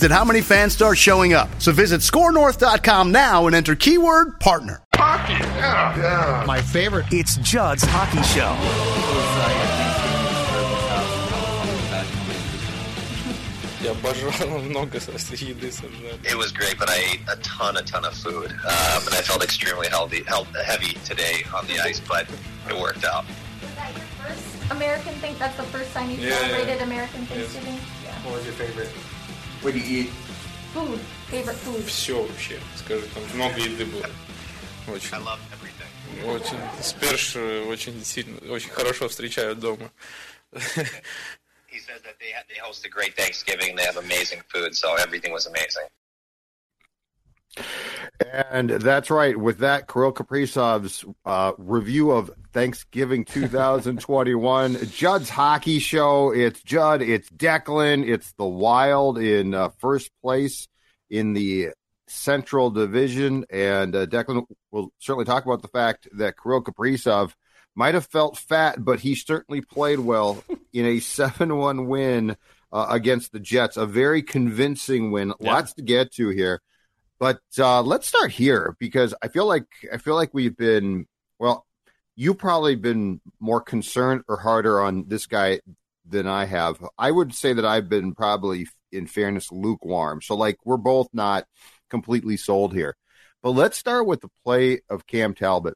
amazed at how many fans start showing up. So visit scorenorth.com now and enter keyword partner. Hockey. Yeah. yeah. My favorite. It's Judd's Hockey Show. It was great, but I ate a ton, a ton of food, um, and I felt extremely healthy, heavy today on the ice, but it worked out. Was that your first American thing? That's the first time you yeah, celebrated yeah. American Thanksgiving. Yeah. What was your favorite? What do you eat? Food. Favorite food. Все вообще, скажу, там много еды было. Очень. I love everything. Очень. Сперш э, очень сильно, очень хорошо встречают дома. He said that they they host a great Thanksgiving. They have amazing food, so everything was amazing. And that's right. With that, Kirill Kaprizov's uh, review of Thanksgiving 2021, Judd's hockey show. It's Judd, it's Declan, it's the Wild in uh, first place in the Central Division. And uh, Declan will certainly talk about the fact that Kirill Kaprizov might have felt fat, but he certainly played well in a 7 1 win uh, against the Jets. A very convincing win. Yeah. Lots to get to here. But uh, let's start here because I feel like I feel like we've been well. You've probably been more concerned or harder on this guy than I have. I would say that I've been probably, in fairness, lukewarm. So like we're both not completely sold here. But let's start with the play of Cam Talbot,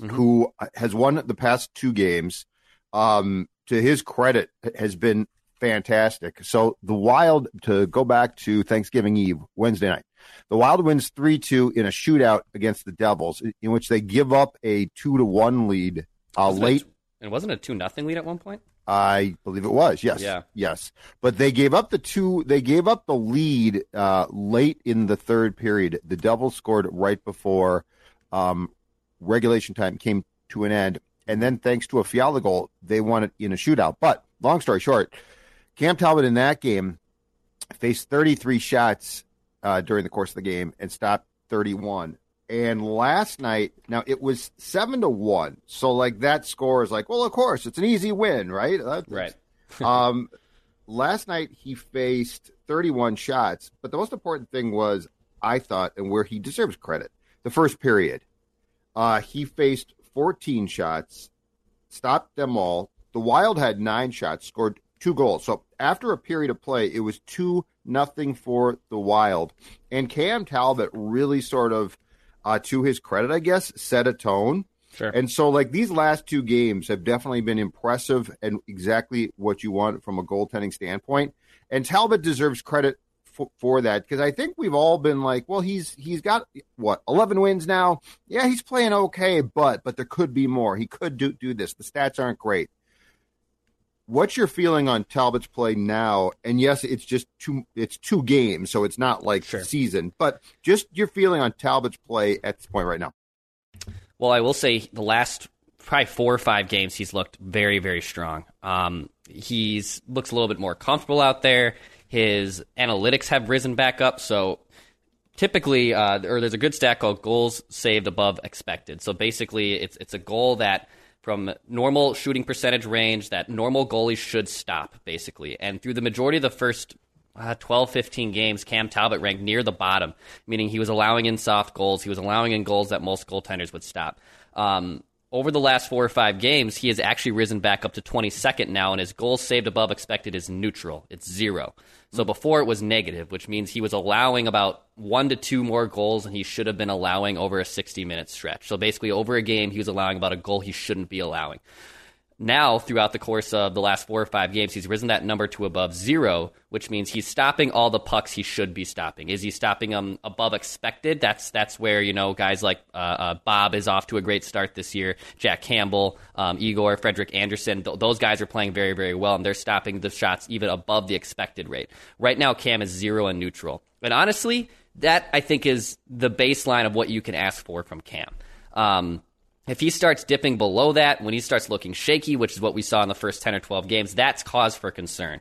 who has won the past two games. Um, to his credit, has been fantastic. So the Wild, to go back to Thanksgiving Eve, Wednesday night, the Wild wins 3 2 in a shootout against the Devils, in which they give up a 2 to 1 lead uh, Wasn't it- late. and wasn't a two nothing lead at one point? I believe it was. Yes. Yeah. Yes. But they gave up the two. They gave up the lead uh, late in the third period. The Devils scored right before um, regulation time came to an end, and then thanks to a Fiala goal, they won it in a shootout. But long story short, Cam Talbot in that game faced 33 shots uh, during the course of the game and stopped 31. And last night, now it was seven to one. So like that score is like, well, of course, it's an easy win, right? That- Right. um, last night he faced 31 shots, but the most important thing was, I thought, and where he deserves credit, the first period. Uh, he faced 14 shots, stopped them all. The Wild had nine shots, scored two goals. So after a period of play, it was two nothing for the Wild, and Cam Talbot really sort of, uh, to his credit, I guess, set a tone. Sure. And so, like these last two games have definitely been impressive and exactly what you want from a goaltending standpoint. And Talbot deserves credit for, for that because I think we've all been like, well, he's he's got what eleven wins now. Yeah, he's playing okay, but but there could be more. He could do do this. The stats aren't great. What's your feeling on Talbot's play now? And yes, it's just two it's two games, so it's not like season, but just your feeling on Talbot's play at this point right now. Well, I will say the last probably four or five games he's looked very, very strong. Um, he's looks a little bit more comfortable out there. His analytics have risen back up, so typically, uh, or there's a good stat called goals saved above expected. So basically, it's it's a goal that from normal shooting percentage range that normal goalies should stop, basically. And through the majority of the first uh, 12, 15 games, Cam Talbot ranked near the bottom, meaning he was allowing in soft goals. He was allowing in goals that most goaltenders would stop. Um, over the last four or five games, he has actually risen back up to 22nd now, and his goals saved above expected is neutral. It's zero. So before it was negative, which means he was allowing about one to two more goals than he should have been allowing over a 60 minute stretch. So basically, over a game, he was allowing about a goal he shouldn't be allowing. Now, throughout the course of the last four or five games, he's risen that number to above zero, which means he's stopping all the pucks he should be stopping. Is he stopping them above expected? That's that's where you know guys like uh, uh, Bob is off to a great start this year. Jack Campbell, um, Igor, Frederik Andersen, th- those guys are playing very very well, and they're stopping the shots even above the expected rate. Right now, Cam is zero and neutral, and honestly, that I think is the baseline of what you can ask for from Cam. Um, if he starts dipping below that, when he starts looking shaky, which is what we saw in the first 10 or 12 games, that's cause for concern.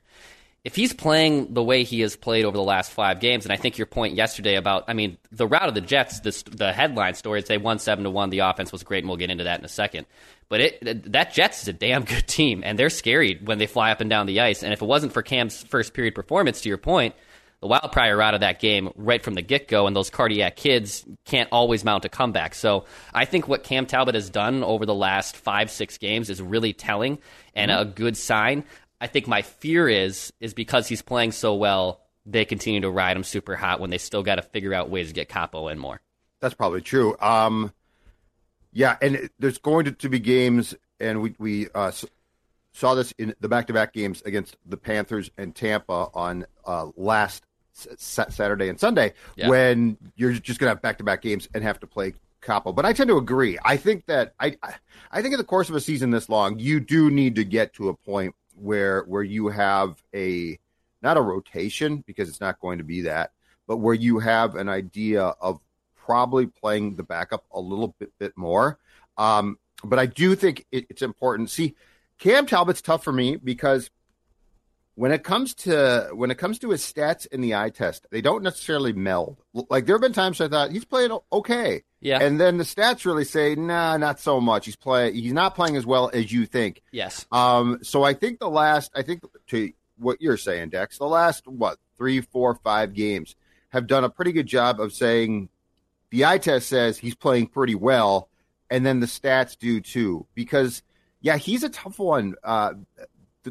If he's playing the way he has played over the last five games, and I think your point yesterday about, I mean, the rout of the Jets, the, the headline story is they won 7 to 1. The offense was great, and we'll get into that in a second. But it, that Jets is a damn good team, and they're scary when they fly up and down the ice. And if it wasn't for Cam's first period performance, to your point, the Wild are out of that game right from the get go, and those cardiac kids can't always mount a comeback. So I think what Cam Talbot has done over the last five, six games is really telling and mm-hmm. a good sign. I think my fear is is because he's playing so well, they continue to ride him super hot when they still got to figure out ways to get Kaapo in more. That's probably true. Um, yeah, and there's going to, to be games, and we we uh, saw this in the back-to-back games against the Panthers and Tampa on uh, last Saturday and Sunday yeah. when you're just going to have back to back games and have to play Kaapo. But I tend to agree. I think that I I think in the course of a season this long, you do need to get to a point where where you have a not a rotation because it's not going to be that, but where you have an idea of probably playing the backup a little bit bit more. Um, but I do think it, it's important. See, Cam Talbot's tough for me because when it comes to when it comes to his stats in the eye test, they don't necessarily meld. Like there have been times I thought he's playing okay, yeah, and then the stats really say, nah, not so much. He's play he's not playing as well as you think. Yes. Um. So I think the last, I think to what you're saying, Dex, the last what three, four, five games have done a pretty good job of saying the eye test says he's playing pretty well, and then the stats do too. Because yeah, he's a tough one. Uh,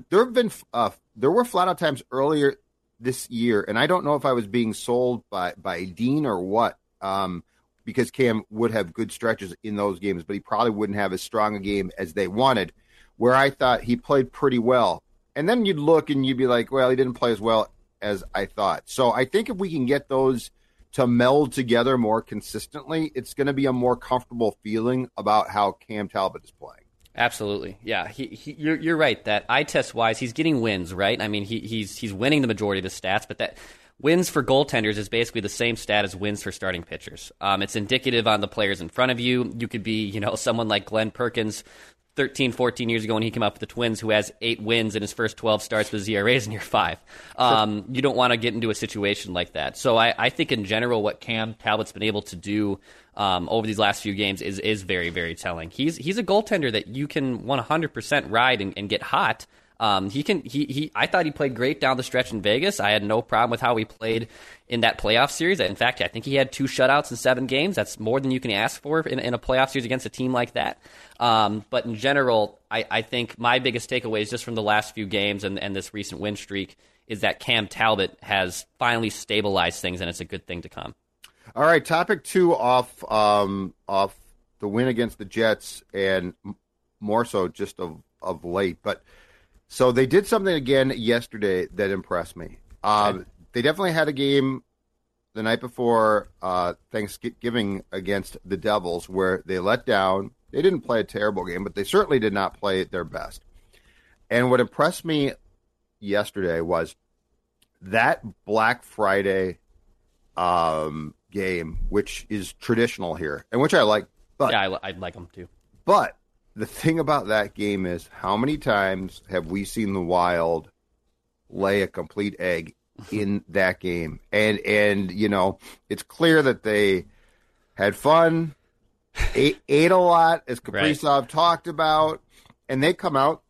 there have been uh, there were flat out times earlier this year, and I don't know if I was being sold by by Dean or what, um, because Cam would have good stretches in those games, but he probably wouldn't have as strong a game as they wanted. Where I thought he played pretty well, and then you'd look and you'd be like, well, he didn't play as well as I thought. So I think if we can get those to meld together more consistently, it's going to be a more comfortable feeling about how Cam Talbot is playing. Absolutely, yeah. He, he, you're, you're right that eye test wise, he's getting wins, right? I mean, he, he's he's winning the majority of the stats, but that wins for goaltenders is basically the same stat as wins for starting pitchers. Um, it's indicative on the players in front of you. You could be, you know, someone like Glenn Perkins, 13, 14 years ago when he came up with the Twins, who has eight wins in his first 12 starts with ZRAs in year five. Um, you don't want to get into a situation like that. So I, I, think in general, what Cam Talbot's been able to do um, over these last few games is is very, very telling. He's he's a goaltender that you can 100% ride and, and get hot. Um, he can. He, he. I thought he played great down the stretch in Vegas. I had no problem with how he played in that playoff series. In fact, I think he had two shutouts in seven games. That's more than you can ask for in, in a playoff series against a team like that. Um, but in general, I, I, think my biggest takeaways just from the last few games and, and this recent win streak is that Cam Talbot has finally stabilized things, and it's a good thing to come. All right, topic two off um, off the win against the Jets, and more so just of of late, but so they did something again yesterday that impressed me. Um. They definitely had a game the night before uh, Thanksgiving against the Devils where they let down. They didn't play a terrible game, but they certainly did not play their best. And what impressed me yesterday was that Black Friday um, game, which is traditional here, and which I like. But yeah, I, I like them too. But the thing about that game is how many times have we seen the Wild lay a complete egg in that game? And and you know, it's clear that they had fun, ate, ate a lot, as Kaprizov right. talked about, and they come out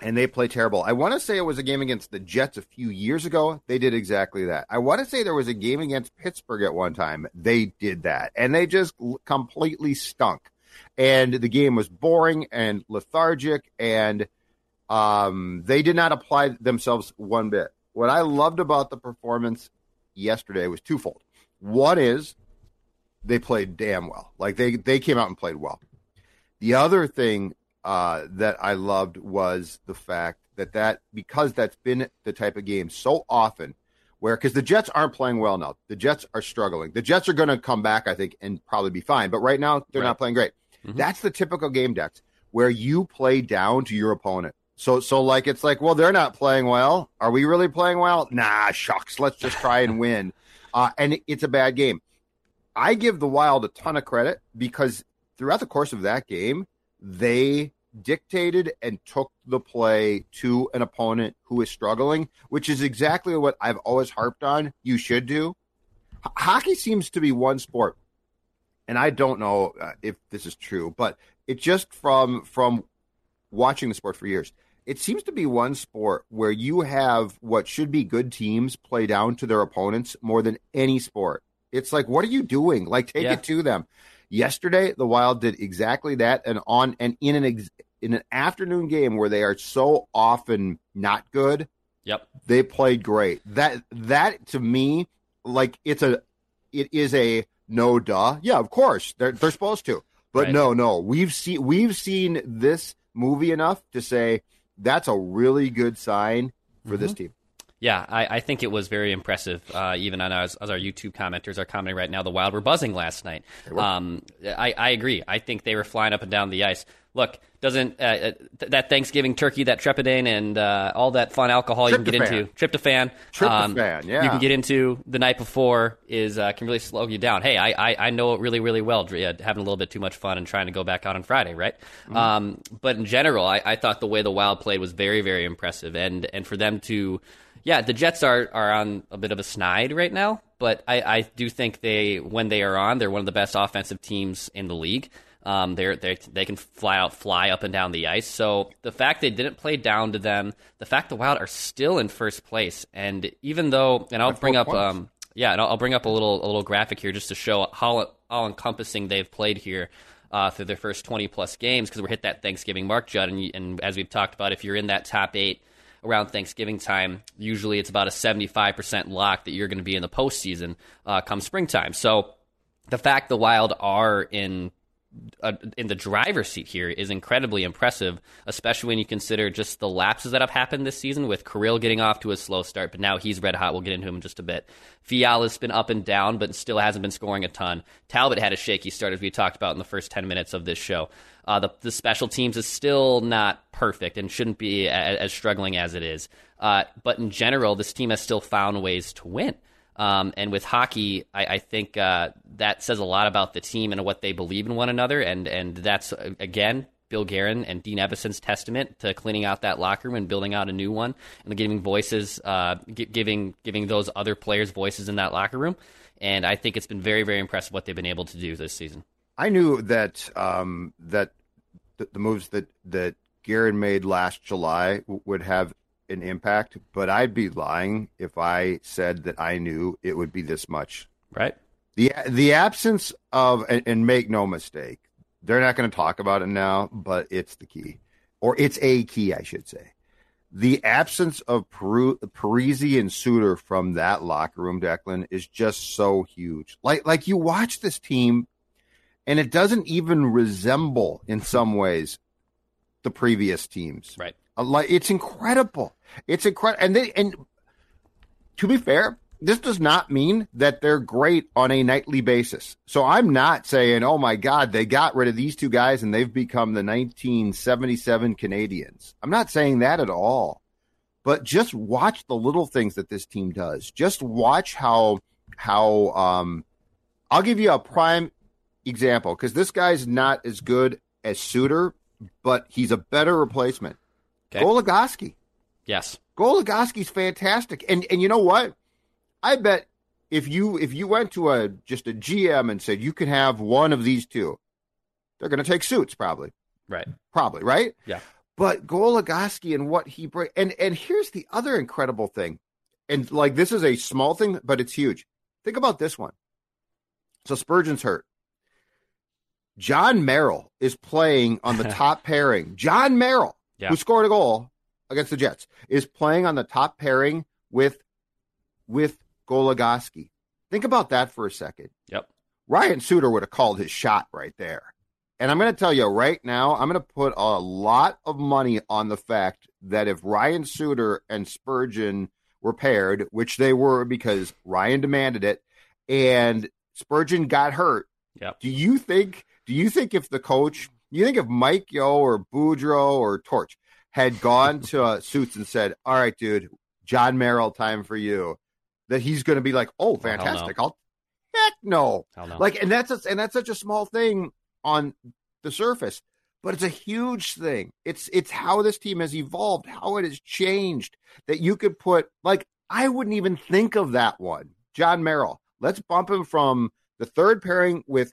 and they play terrible. I want to say it was a game against the Jets a few years ago. They did exactly that. I want to say there was a game against Pittsburgh at one time. They did that, and they just completely stunk. and the game was boring and lethargic, and um, they did not apply themselves one bit. What I loved about the performance yesterday was twofold. One is they played damn well, like they they came out and played well. The other thing uh, that I loved was the fact that that because that's been the type of game so often where because the Jets aren't playing well now. The Jets are struggling. The Jets are going to come back, I think, and probably be fine. But right now, they're right. not playing great. Mm-hmm. That's the typical game, Dex, where you play down to your opponent. So, so like it's like, well, they're not playing well. Are we really playing well? Nah, shucks. Let's just try and win. Uh, and it's a bad game. I give the Wild a ton of credit because throughout the course of that game, they dictated and took the play to an opponent who is struggling, which is exactly what I've always harped on. You should do. H- hockey seems to be one sport, and I don't know uh, if this is true, but it just from from watching the sport for years, it seems to be one sport where you have what should be good teams play down to their opponents more than any sport. It's like, what are you doing? Like, take yeah. it to them. Yesterday, the Wild did exactly that, and on and in an ex, in an afternoon game where they are so often not good. Yep, they played great. That that to me, like it's a, it is a no duh. Yeah, of course they're they're supposed to, but right. no, no. We've seen we've seen this movie enough to say that's a really good sign for mm-hmm. this team. Yeah, I, I, think it was very impressive. Uh, even on as, as, our YouTube commenters are commenting right now, the Wild were buzzing last night. Um, I, I, agree. I think they were flying up and down the ice. Look, doesn't uh, uh that Thanksgiving turkey, that Trepadane, and uh, all that fun alcohol you can get into, tryptophan, tryptophan, um, yeah, you can get into the night before is uh, can really slow you down. Hey, I, I, I know it really really well. Having a little bit too much fun and trying to go back out on Friday, right? Mm-hmm. Um, but in general, I, I thought the way the Wild played was very very impressive, and and for them to yeah, the Jets are are on a bit of a snide right now, but I, I do think they when they are on, they're one of the best offensive teams in the league. Um, they're, they they can fly out, fly up and down the ice. So the fact they didn't play down to them, the fact the Wild are still in first place, and even though, and I'll bring up, um, yeah, and I'll, I'll, bring up a little a little graphic here just to show how all encompassing they've played here. Uh, through their first 20 plus games because we're hit that Thanksgiving mark, Judd. And, and as we've talked about, if you're in that top eight around Thanksgiving time, usually it's about a 75% lock that you're going to be in the postseason uh, come springtime. So the fact the Wild are in uh, in the driver's seat here is incredibly impressive, especially when you consider just the lapses that have happened this season with Kirill getting off to a slow start, but now he's red hot. We'll get into him in just a bit. Fiala's been up and down, but still hasn't been scoring a ton. Talbot had a shaky start, as we talked about in the first 10 minutes of this show. Uh, the, the special teams is still not perfect and shouldn't be as, as struggling as it is. Uh, but in general, this team has still found ways to win. Um, and with hockey, I, I think uh, that says a lot about the team and what they believe in one another. And and that's again Bill Guerin and Dean Evason's testament to cleaning out that locker room and building out a new one, and giving voices, uh, giving giving those other players voices in that locker room. And I think it's been very very impressive what they've been able to do this season. I knew that um, that the, the moves that that Guerin made last July would have an impact, but I'd be lying if I said that I knew it would be this much. Right. The the absence of and, and make no mistake, they're not going to talk about it now, but it's the key, or it's a key, I should say. The absence of Peru, Parise and Suter from that locker room, Declan, is just so huge. Like like you watch this team and it doesn't even resemble in some ways the previous teams. Right. Like it's incredible. It's incredible, and they and to be fair, this does not mean that they're great on a nightly basis. So I'm not saying, oh my God, they got rid of these two guys and they've become the 1977 Canadiens. I'm not saying that at all. But just watch the little things that this team does. Just watch how how um I'll give you a prime example because this guy's not as good as Suter, but he's a better replacement. Okay. Goligoski. Yes. Goligoski's fantastic. And and you know what? I bet if you if you went to a just a GM and said you can have one of these two, they're going to take suits probably. Right. Probably, right? Yeah. But Goligoski and what he bring and and here's the other incredible thing. And like this is a small thing, but it's huge. Think about this one. So Spurgeon's hurt. Jon Merrill is playing on the top pairing. Jon Merrill, Yeah. who scored a goal against the Jets, is playing on the top pairing with with Goligoski. Think about that for a second. Yep. Ryan Suter would have called his shot right there. And I'm going to tell you right now, I'm going to put a lot of money on the fact that if Ryan Suter and Spurgeon were paired, which they were because Ryan demanded it, and Spurgeon got hurt, Yep. do you think? Do you think if the coach, you think if Mike Yeo or Boudreau or Torch had gone to uh, Suits and said, "All right, dude, Jon Merrill, time for you," that he's going to be like, "Oh, hell no. fantastic! I'll heck no." Hell no. Like, and that's a, and that's such a small thing on the surface, but it's a huge thing. It's it's how this team has evolved, how it has changed. That you could put like I wouldn't even think of that one, Jon Merrill. Let's bump him from the third pairing with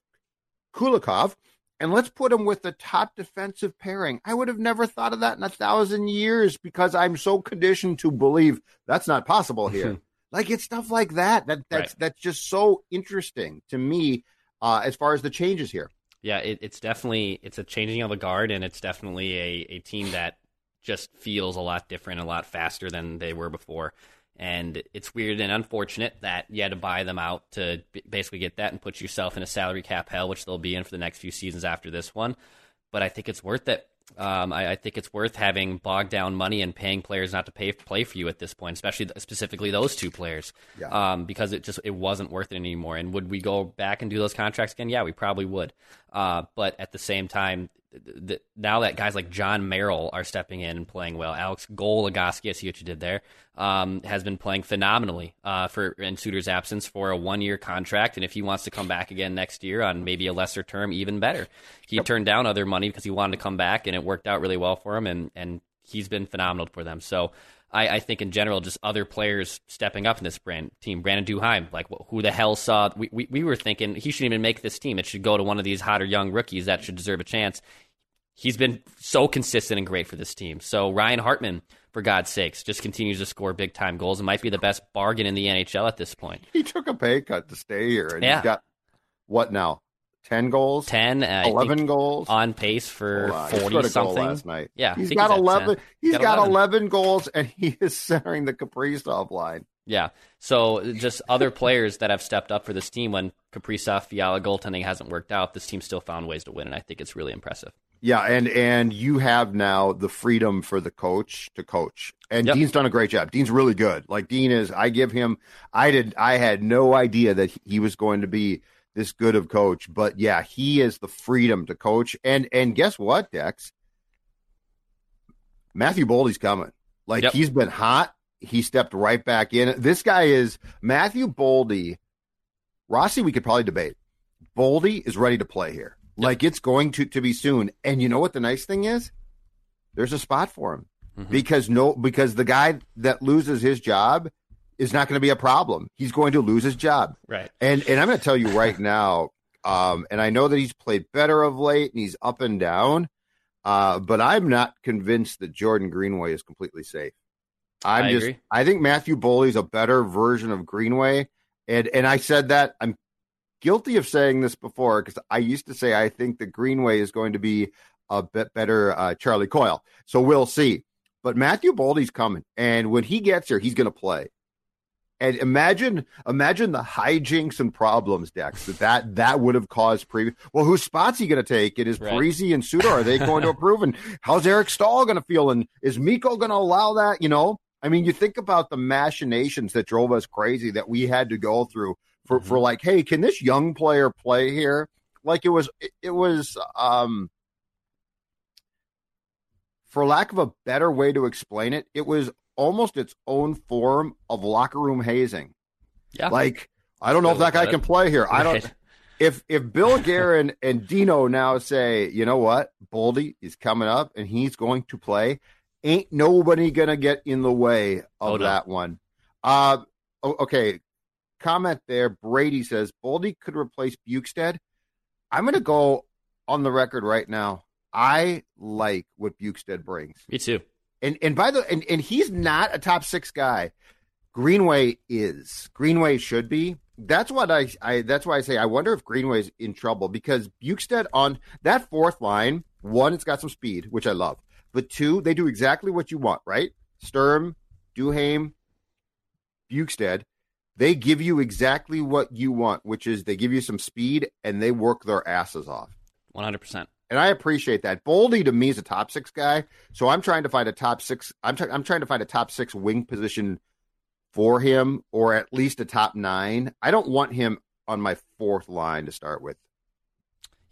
Kulikov, and let's put him with the top defensive pairing. I would have never thought of that in a thousand years because I'm so conditioned to believe that's not possible here. like it's stuff like that that that's Right. that's just so interesting to me uh, as far as the changes here. Yeah, it, it's definitely it's a changing of the guard, and it's definitely a, a team that just feels a lot different, a lot faster than they were before. And it's weird and unfortunate that you had to buy them out to basically get that and put yourself in a salary cap hell, which they'll be in for the next few seasons after this one. But I think it's worth it. Um, I, I think it's worth having bogged down money and paying players not to pay play for you at this point, especially specifically those two players, Yeah. um, because it just it wasn't worth it anymore. And would we go back and do those contracts again? Yeah, we probably would. Uh, but at the same time, th- now that guys like Jon Merrill are stepping in and playing well, Alex Goligoski, I see what you did there, um, has been playing phenomenally uh, for in Suter's absence for a one year contract, and if he wants to come back again next year on maybe a lesser term, even better. He turned down other money because he wanted to come back, and it worked out really well for him, and and he's been phenomenal for them. So. I, I think in general, just other players stepping up in this brand team. Brandon Duhaime, like who the hell saw? We, we, we were thinking he shouldn't even make this team. It should go to one of these hotter young rookies that should deserve a chance. He's been so consistent and great for this team. So Ryan Hartman, for God's sakes, just continues to score big time goals and might be the best bargain in the NHL at this point. He took a pay cut to stay here, and Yeah. he's got what now? Ten goals, 10, uh, eleven goals. on pace for on, he scored 40 a goal something. last night. Yeah, he's got at eleven. 10. He's Got got 11. 11 goals, and he is centering the Kaprizov line. Yeah. So just other players that have stepped up for this team when Kaprizov, Fiala goaltending hasn't worked out, this team still found ways to win, and I think it's really impressive. Yeah, and and you have now the freedom for the coach to coach. And Yep. Dean's done a great job. Dean's really good. Like Dean is I give him I did I had no idea that he was going to be this good of coach, but yeah, he is the freedom to coach. And and guess what, Dex? Matthew Boldy's coming. Like Yep. he's been hot. He stepped right back in. This guy is Matthew Boldy. Rossi, we could probably debate. Boldy is ready to play here. Like it's going to, to be soon. And you know what the nice thing is? There's a spot for him. Mm-hmm. Because no because the guy that loses his job is not going to be a problem. He's going to lose his job. Right. And and I'm going to tell you right now, um, and I know that he's played better of late and he's up and down, uh, but I'm not convinced that Jordan Greenway is completely safe. I'm I just agree. I think Matthew Boldy's a better version of Greenway. And and I said that I'm guilty of saying this before because I used to say I think that Greenway is going to be a bit better uh, Charlie Coyle. So we'll see. But Matthew Boldy's coming, and when he gets here, he's going to play. And imagine, imagine the hijinks and problems, Dex, that that, that would have caused previous. Well, whose spot's he going to take? It is Right. Parise and Suter. Are they going to approve? And how's Eric Staal going to feel? And is Mikko going to allow that? You know, I mean, you think about the machinations that drove us crazy that we had to go through for, for like, hey, can this young player play here? Like it was, it, it was, um, for lack of a better way to explain it, it was almost its own form of locker room hazing. Yeah. Like, I don't know if that guy at can play here. I don't. If if Bill Guerin and Dino now say, you know what, Boldy is coming up and he's going to play, ain't nobody gonna get in the way of Oh, no. that one. Uh, okay. Comment there. Brady says Boldy could replace Bjugstad. I'm gonna go on the record right now. I like what Bjugstad brings. Me too. And and by the and, and he's not a top six guy. Greenway is. Greenway should be. That's what I, I that's why I say I wonder if Greenway's in trouble because Bjugstad on that fourth line, one, it's got some speed, which I love. But two, they do exactly what you want, right? Sturm, Duhaime, Bjugstad, they give you exactly what you want, which is they give you some speed and they work their asses off. 100%. And I appreciate that. Boldy to me is a top six guy, so I'm trying to find a top six. I'm, I'm trying to find a top six wing position for him, or at least a top nine. I don't want him on my fourth line to start with.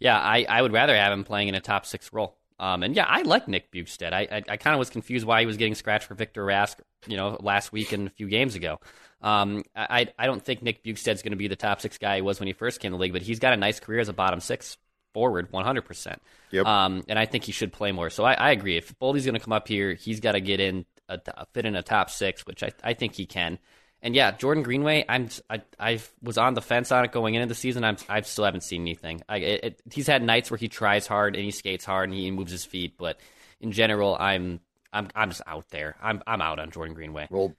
Yeah, I, I would rather have him playing in a top six role. Um, and yeah, I like Nick Bjugstad. I I, I kind of was confused why he was getting scratched for Victor Rask, you know, last week and a few games ago. Um, I I don't think Nick Bjugstad's going to be the top six guy he was when he first came to the league, but he's got a nice career as a bottom six forward 100%. Yep. Um, and I think he should play more. So I, I agree. If Boldy's going to come up here, he's got to get in, a, fit in a top six, which I, I think he can. And yeah, Jordan Greenway, I'm I, I was on the fence on it going into the season. I'm I still haven't seen anything. I, it, it, he's had nights where he tries hard and he skates hard and he moves his feet, but in general, I'm I'm I'm just out there. I'm I'm out on Jordan Greenway. Well,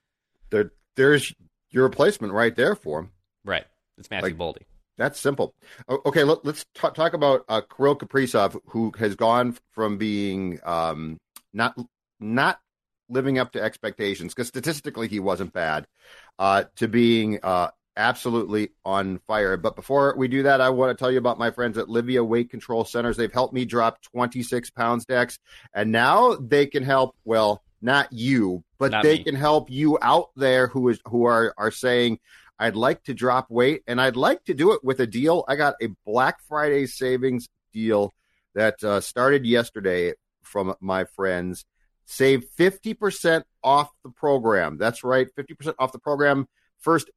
there there's your replacement right there for him. Right, it's Matthew Like- Boldy. That's simple. Okay, let, us t- talk about uh, Kirill Kaprizov, who has gone from being um, not not living up to expectations because statistically he wasn't bad, uh, to being uh, absolutely on fire. But before we do that, I want to tell you about my friends at Livea Weight Control Centers. They've helped me drop 26 pounds, Dex, and now they can help. Well, not you, but Not they me. can help you out there who is who are are saying. I'd like to drop weight and I'd like to do it with a deal. I got a Black Friday savings deal that uh, started yesterday from my friends. Save 50% off the program. That's right, 50% off the program. First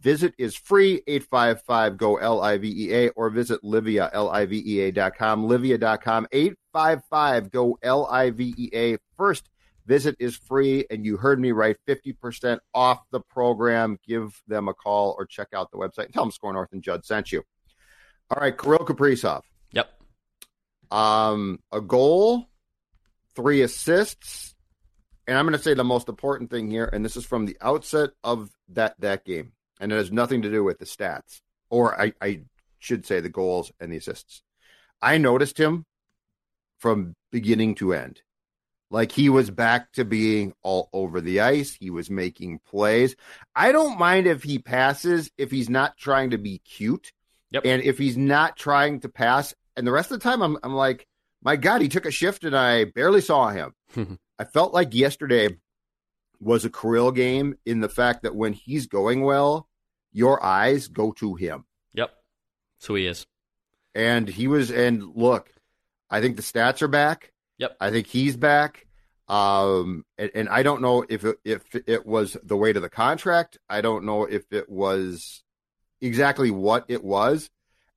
visit is free 855 go l-i-v-e-a or visit livea l-i-v-e-a dot com livea.com 855 go l-i-v-e-a first visit is free and you heard me right 50% off the program. Give them a call or check out the website and tell them score north and judd sent you. All right kirill kaprizov. Yep. um a goal three assists and i'm going to say the most important thing here and this is from the outset of that that game and it has nothing to do with the stats or i i should say the goals and the assists. I noticed him from beginning to end like he was back to being all over the ice. He was making plays. I don't mind if he passes if he's not trying to be cute. Yep. And if he's not trying to pass. And the rest of the time I'm I'm like, my God, he took a shift and I barely saw him. I felt like yesterday was a Kirill game in the fact that when he's going well, your eyes go to him. Yep. That's who he is. And he was and look, I think the stats are back. Yep. I think he's back. Um, and, and I don't know if it, if it was the weight of the contract. I don't know if it was exactly what it was,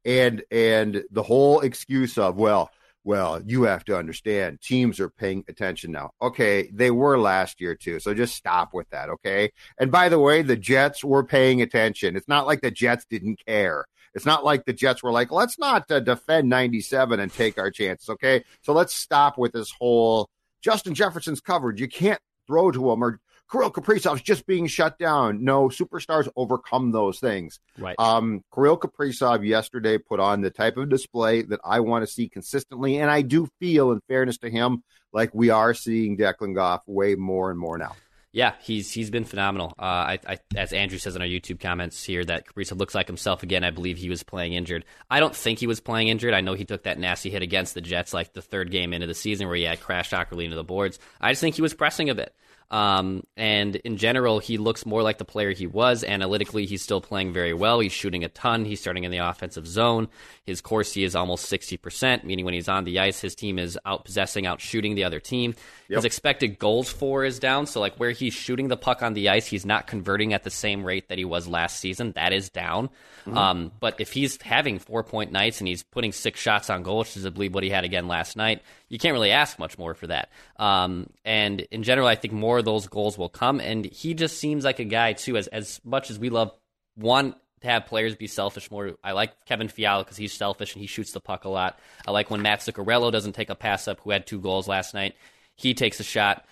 and and the whole excuse of well, well, you have to understand, teams are paying attention now. Okay, they were last year too, so just stop with that. Okay, and by the way, the Jets were paying attention. It's not like the Jets didn't care. It's not like the Jets were like, let's not uh, defend 97 and take our chances. Okay. So let's stop with this whole Justin Jefferson's covered. You can't throw to him or Kirill Kaprizov's just being shut down. No, superstars overcome those things. Right. Um, Kirill Kaprizov yesterday put on the type of display that I want to see consistently. And I do feel, in fairness to him, like we are seeing Declan Goff way more and more now. Yeah, he's he's been phenomenal. Uh, I, I, as Andrew says in our YouTube comments here, that Kaprizov looks like himself again. I believe he was playing injured. I don't think he was playing injured. I know he took that nasty hit against the Jets, like the third game into the season, where he had crashed awkwardly into the boards. I just think he was pressing a bit. Um, and in general, he looks more like the player he was. Analytically, he's still playing very well. He's shooting a ton. He's starting in the offensive zone. His Corsi is almost 60%, meaning when he's on the ice, his team is out possessing, out shooting the other team. His expected goals for is down. So, like where he's shooting the puck on the ice, he's not converting at the same rate that he was last season. That is down. Um, but if he's having four point nights and he's putting six shots on goal, which is, I believe, what he had again last night, you can't really ask much more for that. Um, and in general, I think more of those goals will come. And he just seems like a guy, too, as, as much as we love one to have players be selfish more. I like Kevin Fiala because he's selfish and he shoots the puck a lot. I like when Matt Zuccarello doesn't take a pass up, who had two goals last night. He takes a shot.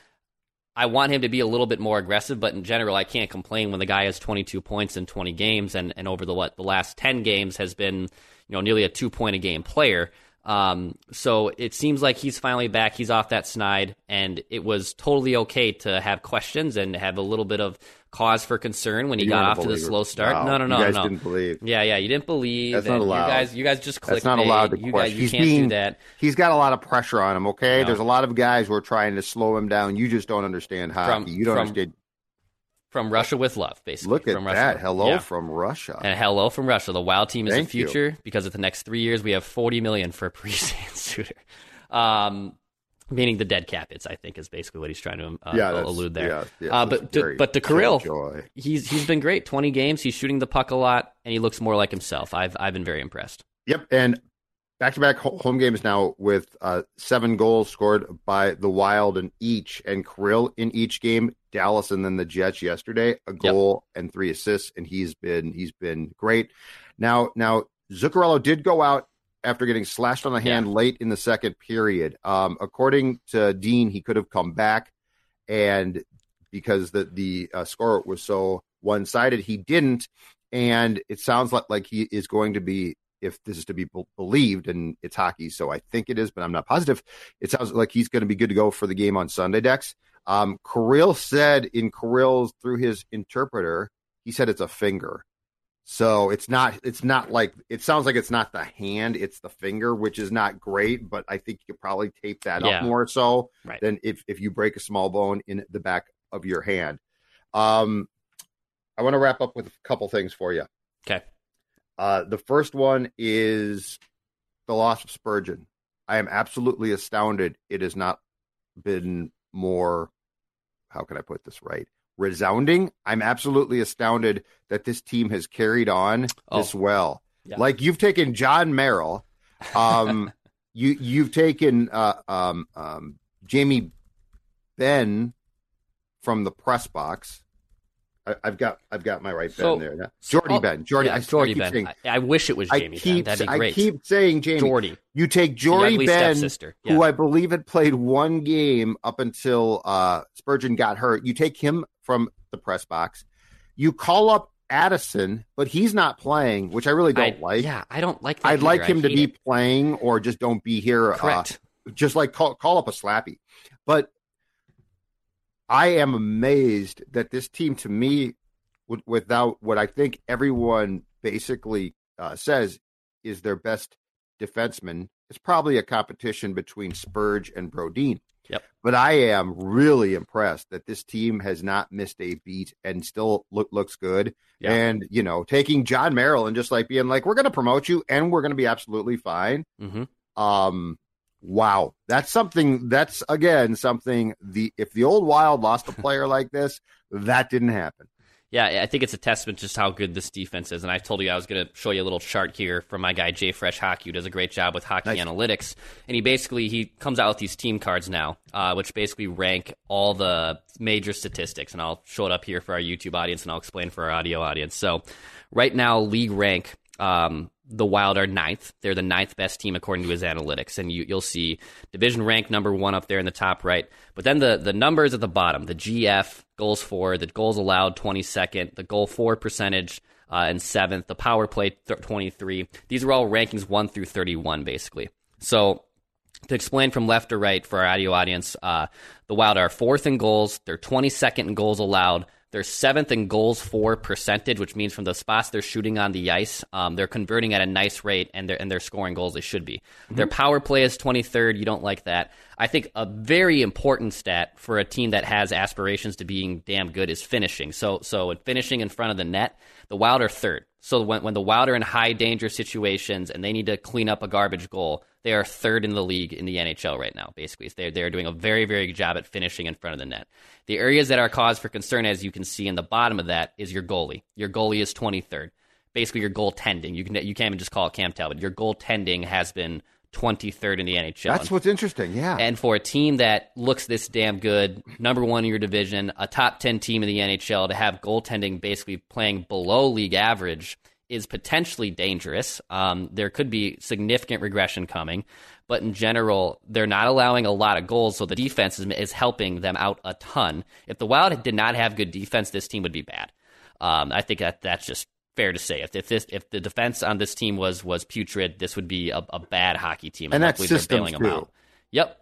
I want him to be a little bit more aggressive, but in general, I can't complain when the guy has 22 points in 20 games, and, and over the what the last 10 games has been, you know, nearly a two point a game player. Um, so it seems like he's finally back. He's off that snide, and it was totally okay to have questions and have a little bit of cause for concern when he You got off to the slow start. Wow. No, no, no, You guys no. didn't believe. Yeah, yeah, you didn't believe. That's not allowed. You guys, you guys just clicked. That's not allowed to You question. guys, you he's can't being, do that. He's got a lot of pressure on him. Okay, No. there's a lot of guys who are trying to slow him down. You just don't understand hockey. From- you don't from understand. From Russia with love, basically. Look at from Russia. that! Hello Yeah. from Russia. And hello from Russia. The Wild team is Thank the you. future because of the next three years we have forty million for Parise and Suter. Um, meaning the dead cap hits, I think, is basically what he's trying to uh, Yeah, allude there. yeah, yeah, uh, but but to Kirill, he's he's been great. Twenty games, he's shooting the puck a lot, and he looks more like himself. I've I've been very impressed. Yep, and back-to-back home games now with uh, seven goals scored by the Wild in each, and Krill in each game. Dallas and then the Jets yesterday, a goal and three assists, and he's been he's been great. Now now Zuccarello did go out after getting slashed on the hand late in the second period. Um, according to Dean, he could have come back, and because the the uh, score was so one sided, he didn't. And it sounds like like he is going to be, if this is to be be- believed, and it's hockey, so I think it is, but I'm not positive. It sounds like he's going to be good to go for the game on Sunday. Dex. Um, Kirill said in Kirill's through his interpreter, he said it's a finger. So it's not it's not like it sounds like it's not the hand, it's the finger, which is not great, but I think you could probably tape that Yeah. up more so Right. than if if you break a small bone in the back of your hand. Um I want to wrap up with a couple things for you. Okay. Uh the first one is the loss of Spurgeon. I am absolutely astounded it has not been more how can I put this right? Resounding. I'm absolutely astounded that this team has carried on Oh. this well. Yeah. Like you've taken Jon Merrill, um, you you've taken uh, um, um, Jamie Benn from the press box. I, I've got I've got my right So- Ben there. Jordy Oh, Ben. Jordy. yeah, I, Jordy I keep Ben. saying- I, I wish it was I Jamie keep, Ben. That'd be I great. keep saying Jamie. Jordy. You take Jordie Benn, stepsister. who I believe had played one game up until uh, Spurgeon got hurt. You take him from the press box. You call up Addison, but he's not playing, which I really don't I- like. Yeah, I don't like that. I'd like either. I him to be it. playing or just don't be here. uh, Correct. just like call, call up a slappy. But I am amazed that this team, to me, w- without what I think everyone basically uh, says is their best defenseman, it's probably a competition between Spurge and Brodin. Yep. But I am really impressed that this team has not missed a beat and still look, looks good. Yeah. And, you know, taking Jon Merrill and just like being like, we're going to promote you and we're going to be absolutely fine. hmm Um, wow, that's something. That's again something. The if the old Wild lost a player like this, that didn't happen. Yeah, I think it's a testament to just how good this defense is. And I told you I was going to show you a little chart here from my guy JFresh Hockey, who does a great job with hockey Nice. analytics. And he basically he comes out with these team cards now, uh, which basically rank all the major statistics. And I'll show it up here for our YouTube audience, and I'll explain for our audio audience. So, right now, league rank. Um, the Wild are ninth. They're the ninth best team according to his analytics, and you, you'll see division rank number one up there in the top right. But then the the numbers at the bottom: the GF goals for, the goals allowed twenty second, the goal for percentage uh, and seventh, the power play th- twenty three. These are all rankings one through thirty one, basically. So to explain from left to right for our audio audience, uh, the Wild are fourth in goals. They're 22nd in goals allowed. They're seventh in goals for percentage, which means from the spots they're shooting on the ice, um, they're converting at a nice rate and they're, and they're scoring goals they should be. Their power play is 23rd. You don't like that. I think a very important stat for a team that has aspirations to being damn good is finishing. So, so in finishing in front of the net, the Wild are third. So when, when the Wild are in high danger situations and they need to clean up a garbage goal, they are third in the league in the NHL right now, basically. They're, they're doing a very, very good job at finishing in front of the net. The areas that are cause for concern, as you can see in the bottom of that, is your goalie. Your goalie is 23rd. Basically, your goaltending. You, can, you can't even just call it Cam Talbot. Your goaltending has been 23rd in the NHL. That's what's interesting. Yeah. And for a team that looks this damn good, number one in your division, a top 10 team in the NHL, to have goaltending basically playing below league average is potentially dangerous. Um, there could be significant regression coming. but in general, they're not allowing a lot of goals, so the defense is, is helping them out a ton. If the Wild did not have good defense, this team would be bad. Um, I think that that's just fair to say. If if this if the defense on this team was was putrid, this would be a, a bad hockey team. And that's luckily they're system bailing them out. Yep.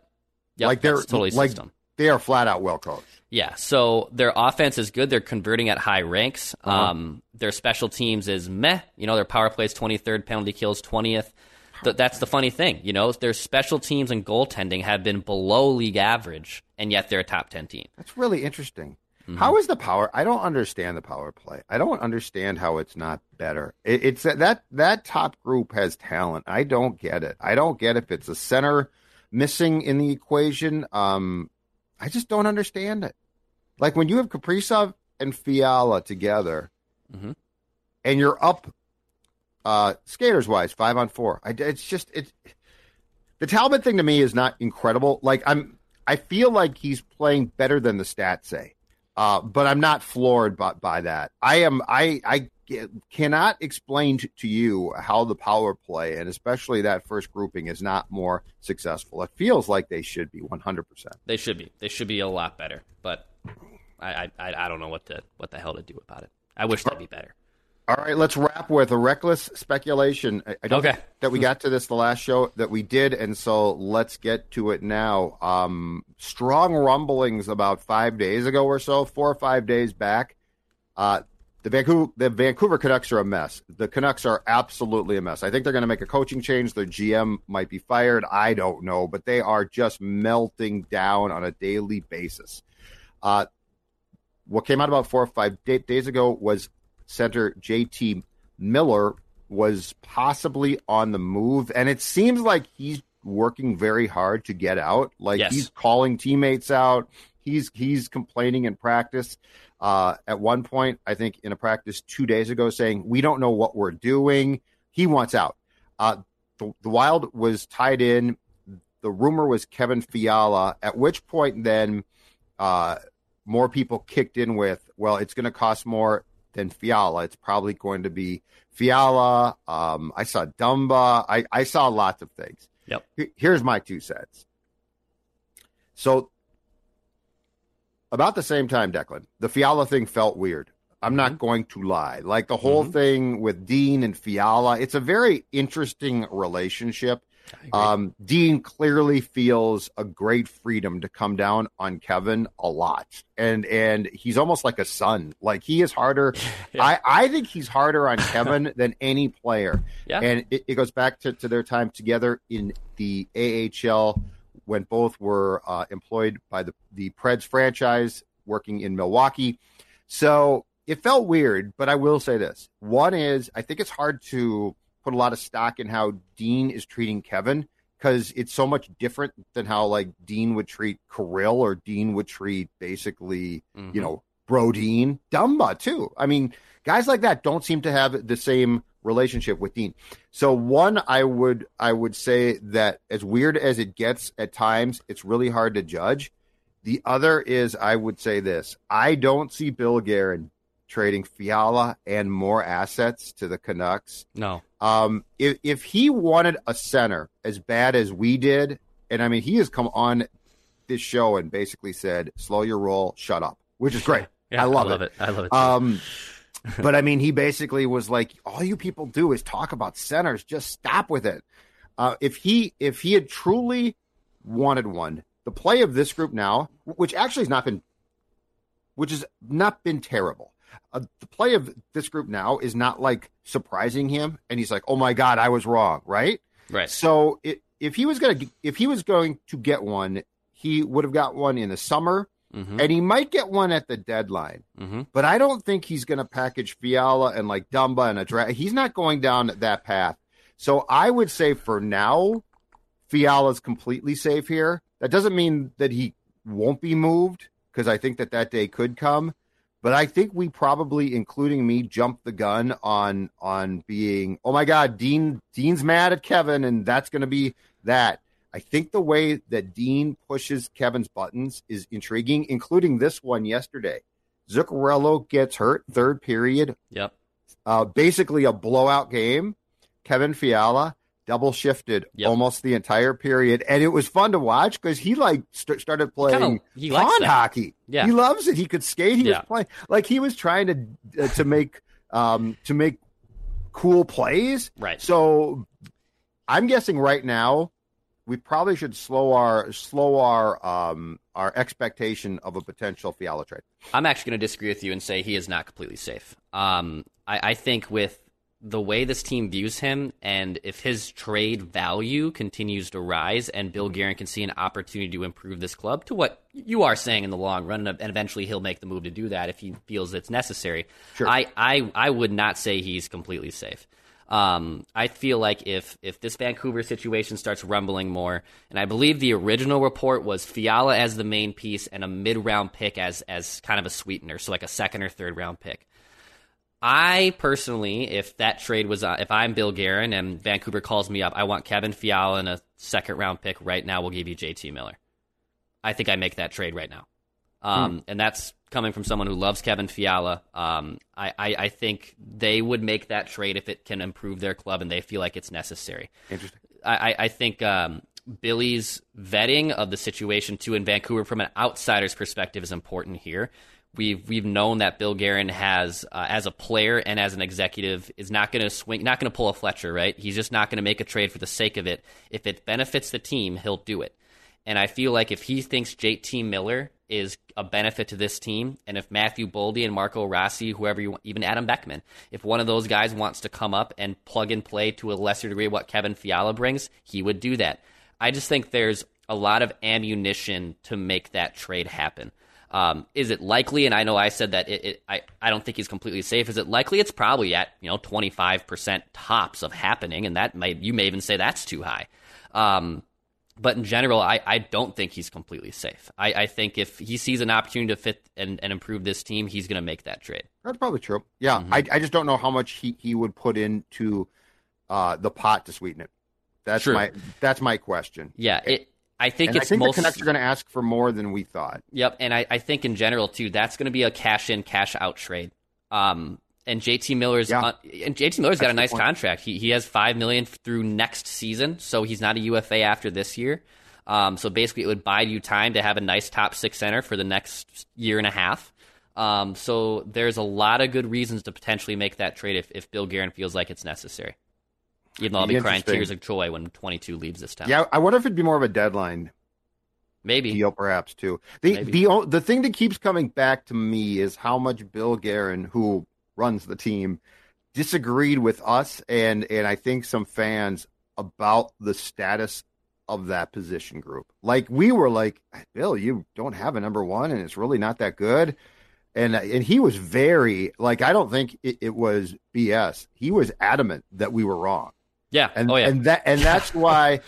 Yep. like they're totally like system. they are flat out well coached. Yeah, so their offense is good. They're converting at high ranks. Uh-huh. Um, their special teams is meh. You know, their power plays 23rd, penalty kills 20th. Th- that's the funny thing. You know, their special teams and goaltending have been below league average, and yet they're a top 10 team. That's really interesting. Mm-hmm. How is the power? I don't understand the power play. I don't understand how it's not better. It, it's that that top group has talent. I don't get it. I don't get if it's a center missing in the equation. Um, I just don't understand it. Like when you have Kaprizov and Fiala together, Mhm. and you're up, uh, skaters wise, five on four. I, it's just it. the Talbot thing to me is not incredible. Like I'm, I feel like he's playing better than the stats say, uh, but I'm not floored by, by that. I am. I I cannot explain to, you how the power play and especially that first grouping is not more successful. It feels like they should be 100. percent They should be. They should be a lot better, but I, I, I don't know what to what the hell to do about it. I wish they'd be better. All right, let's wrap with a reckless speculation. I, don't Okay. that we got to this the last show that we did, and so let's get to it now. Um, strong rumblings about five days ago or so, four or five days back. Uh, the Vancouver, the Vancouver Canucks are a mess. The Canucks are absolutely a mess. I think they're going to make a coaching change. Their GM might be fired. I don't know, but they are just melting down on a daily basis. Uh, what came out about four or five da- days ago was center JT Miller was possibly on the move, and it seems like he's working very hard to get out. Like Yes. he's calling teammates out. He's he's complaining in practice. Uh, at one point, I think in a practice two days ago, saying we don't know what we're doing. He wants out. Uh, the, the Wild was tied in. The rumor was Kevin Fiala. At which point, then uh, more people kicked in with, well, it's going to cost more than Fiala. It's probably going to be Fiala. Um, I saw Dumba. I, I saw lots of things. Yep. Here's my two cents. So, about the same time, Declan, the Fiala thing felt weird. I'm not going to lie. Like the whole thing with Dean and Fiala, it's a very interesting relationship. Um, Dean clearly feels a great freedom to come down on Kevin a lot, and and he's almost like a son. Like he is harder. I I think he's harder on Kevin than any player. Yeah. and it, it goes back to, to their time together in the AHL when both were uh, employed by the the Preds franchise, working in Milwaukee. So it felt weird, but I will say this: one is I think it's hard to put a lot of stock in how Dean is treating Kevin because it's so much different than how like Dean would treat Kirill or Dean would treat basically, you mm-hmm. know, Brodin, Dumba too. I mean, guys like that don't seem to have the same relationship with Dean. So one, I would I would say that as weird as it gets at times, it's really hard to judge. The other is I would say this: I don't see Bill Guerin trading Fiala and more assets to the Canucks. No. Um, if if he wanted a center as bad as we did, and I mean he has come on this show and basically said, "Slow your roll, shut up," which is great. Yeah, I love, I love it. I love it. Um, but I mean, he basically was like, "All you people do is talk about centers. Just stop with it." Uh, if he if he had truly wanted one, the play of this group now, which actually has not been, which has not been terrible. Uh, the play of this group now is not like surprising him, and he's like, "Oh my god, I was wrong," right? Right. So it, if he was gonna if he was going to get one, he would have got one in the summer, Mhm. and he might get one at the deadline. Mhm. But I don't think he's going to package Fiala and like Dumba and a draft. He's not going down that path. So I would say for now, Fiala's completely safe here. That doesn't mean that he won't be moved because I think that that day could come. But I think we probably, including me, jumped the gun on on being, oh my God, Dean Dean's mad at Kevin, and that's going to be that. I think the way that Dean pushes Kevin's buttons is intriguing, including this one yesterday. Zuccarello gets hurt third period, Yep. uh, basically a blowout game. Kevin Fiala double shifted Yep. almost the entire period, and it was fun to watch because he like st- started playing Kinda- he pond hockey. Yeah. he loves it. He could skate. He Yeah. was playing like he was trying to uh, to make um to make cool plays. Right. So I'm guessing right now we probably should slow our slow our um our expectation of a potential Fiala trade. I'm actually going to disagree with you and say he is not completely safe. Um, I, I think with the way this team views him, and if his trade value continues to rise, and Bill Guerin can see an opportunity to improve this club to what you are saying in the long run, and eventually he'll make the move to do that if he feels it's necessary. Sure. I, I, I would not say he's completely safe. Um, I feel like if if this Vancouver situation starts rumbling more, and I believe the original report was Fiala as the main piece and a mid round pick as as kind of a sweetener, so like a second or third round pick. I personally, if that trade was, uh, if I'm Bill Guerin and Vancouver calls me up, I want Kevin Fiala and a second round pick right now. We'll give you JT Miller. I think I make that trade right now. Um, And that's coming from someone who loves Kevin Fiala. Um, I, I, I think they would make that trade if it can improve their club and they feel like it's necessary. Interesting. I, I- I think um, Billy's vetting of the situation too in Vancouver from an outsider's perspective is important here. We've we've known that Bill Guerin has, uh, as a player and as an executive, is not going to swing, not going to pull a Fletcher. Right? He's just not going to make a trade for the sake of it. If it benefits the team, he'll do it. And I feel like if he thinks JT Miller is a benefit to this team, and if Matthew Boldy and Marco Rossi, whoever you want, even Adam Beckman, if one of those guys wants to come up and plug and play to a lesser degree what Kevin Fiala brings, he would do that. I just think there's a lot of ammunition to make that trade happen. Um, is it likely? And I know I said that it, it, I, I don't think he's completely safe. Is it likely? It's probably at you know 25% tops of happening, and that might you may even say that's too high. Um, but in general, I, I don't think he's completely safe. I, I think if he sees an opportunity to fit and, and improve this team, he's going to make that trade. That's probably true. Yeah, Mm-hmm. I, I just don't know how much he, he would put into uh, the pot to sweeten it. That's True. my that's my question. Yeah, it. I think and it's I think most. the Canucks are going to ask for more than we thought. Yep, and I, I think in general too, that's going to be a cash in, cash out trade. Um, and JT Miller's Yeah. uh, and JT Miller's got a nice point. contract. He he has five million through next season, so he's not a UFA after this year. Um, so basically, it would buy you time to have a nice top six center for the next year and a half. Um, so there's a lot of good reasons to potentially make that trade if, if Bill Guerin feels like it's necessary. Even though I'll be crying tears of joy when 22 leaves this town. Yeah, I wonder if it'd be more of a deadline maybe. deal, perhaps too. The Maybe. the the thing that keeps coming back to me is how much Bill Guerin, who runs the team, disagreed with us and and I think some fans about the status of that position group. Like we were like, Bill, you don't have a number one, and it's really not that good. And and he was very like I don't think it, it was BS. He was adamant that we were wrong. Yeah. and oh yeah. and that and that's why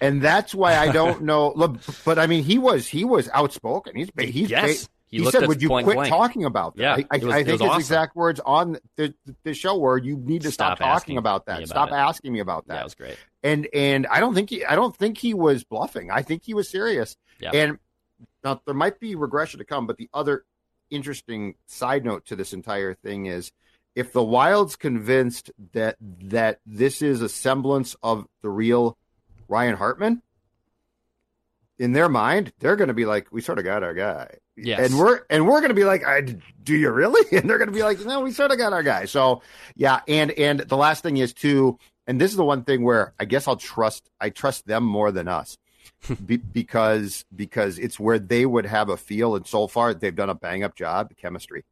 and that's why I don't know. Look, but I mean, he was he was outspoken. He's he's Yes. He he, said, "Would you quit blank." talking about that?" Yeah, I, I, was- I think his awesome. exact words on the, the show were, "You need to stop, Stop talking about that. about stop it." asking me about that." that was great. and and I don't think he I don't think he was bluffing. I think he was serious. Yeah. And now there might be regression to come, but the other interesting side note to this entire thing is if the Wild's convinced that that this is a semblance of the real Ryan Hartman, in their mind, they're going to be like, "We sort of got our guy," Yes. and we're and we're going to be like, I, "Do you really?" And they're going to be like, "No, we sort of got our guy." So yeah, and and the last thing is too, and this is the one thing where I guess I'll trust I trust them more than us. Be, because because it's where they would have a feel and so far they've done a bang up job chemistry.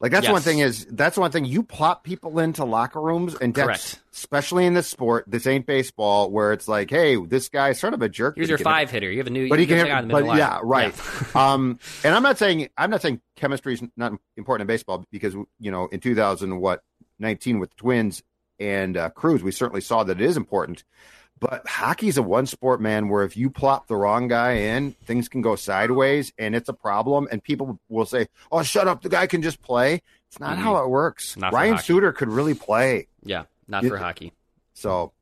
Like that's Yes. one thing is that's one thing you plop people into locker rooms and Correct. especially in this sport this ain't baseball where it's like hey this guy's sort of a jerk Here's your five hitter. You have a new. but he can hit, in the but yeah right um and i'm not saying i'm not saying chemistry is not important in baseball because you know in 2000 what 19 with the twins and uh, cruz we certainly saw that it is important but hockey's a one sport man where if you plop the wrong guy in things can go sideways and it's a problem and people will say oh shut up the guy can just play it's not Mhm. how it works Not ryan suter could really play Yeah. Not You- for hockey. so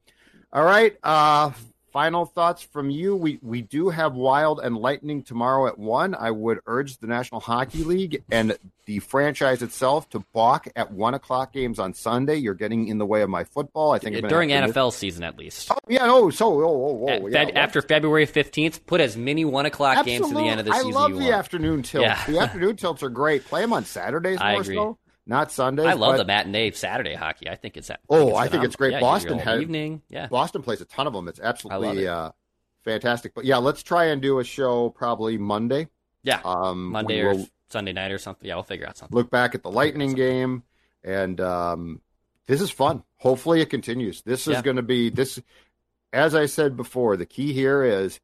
all right uh final thoughts from you. We we do have Wild and Lightning tomorrow at one. I would urge the National Hockey League and the franchise itself to balk at one o'clock games on Sunday. You're getting in the way of my football. I think during NFL season at least. Oh, yeah. Oh, so oh oh, oh yeah, Fed- after February fifteenth, put as many one o'clock games to the end of the I season. love you the want. afternoon tilts. Yeah. The afternoon tilts are great. Play them on Saturdays I more agree. so, not Sundays. I love but- the matinee Saturday hockey. I think it's that. Oh, I think it's great. Yeah, Boston has evening. Yeah, Boston plays a ton of them. It's absolutely it. uh, fantastic. But yeah, let's try and do a show probably Monday. yeah. Um, Monday or Sunday night or something. Yeah, we'll figure out something. look back at the Lightning game, and um, this is fun. Hopefully, it continues. This is Yeah. going to be this. As I said before, the key here is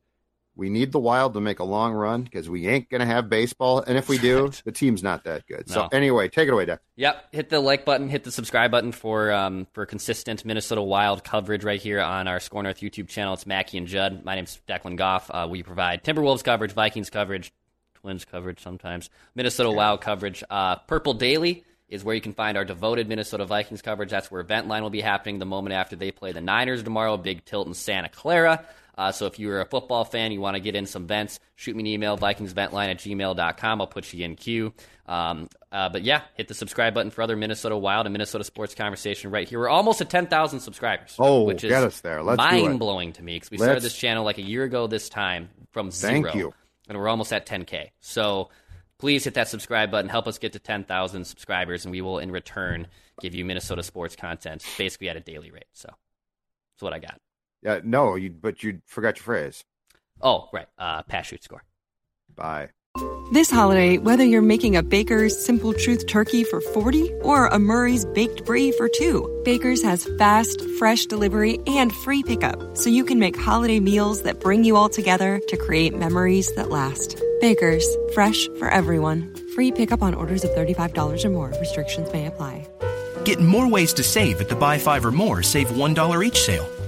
we need the Wild to make a long run because we ain't going to have baseball, and if we do, the team's not that good. So anyway, take it away, Deck. Yep, hit the like button, hit the subscribe button for um, for consistent Minnesota Wild coverage right here on our SKOR North YouTube channel. It's Mackey and Judd. My name's Declan Goff. Uh, we provide Timberwolves coverage, Vikings coverage, Twins coverage sometimes, Minnesota Wild coverage. Uh, Purple Daily is where you can find our devoted Minnesota Vikings coverage. That's where Event Line will be happening the moment after they play the Niners tomorrow. Big tilt in Santa Clara. Uh, so if you're a football fan, you want to get in some vents, shoot me an email, vikingsventline at gmail.com. I'll put you in queue. Um, uh, but yeah, hit the subscribe button for other Minnesota Wild and Minnesota sports conversation right here. We're almost at 10,000 subscribers. Oh, which is get us there. Let's mind blowing to me because we started Let's- this channel like a year ago this time from zero. Thank you. And we're almost at 10K. So please hit that subscribe button. Help us get to 10,000 subscribers, and we will, in return, give you Minnesota sports content basically at a daily rate. So that's what I got. Yeah, no, you but you forgot your phrase. Oh, right. Uh, pass, shoot, score. Bye. This holiday, whether you're making a Baker's Simple Truth turkey for 40 or a Murray's Baked Brie for two, Baker's has fast, fresh delivery and free pickup, so you can make holiday meals that bring you all together to create memories that last. Baker's, fresh for everyone. Free pickup on orders of $35 or more. Restrictions may apply. Get more ways to save at the Buy Five or More Save $1 each sale.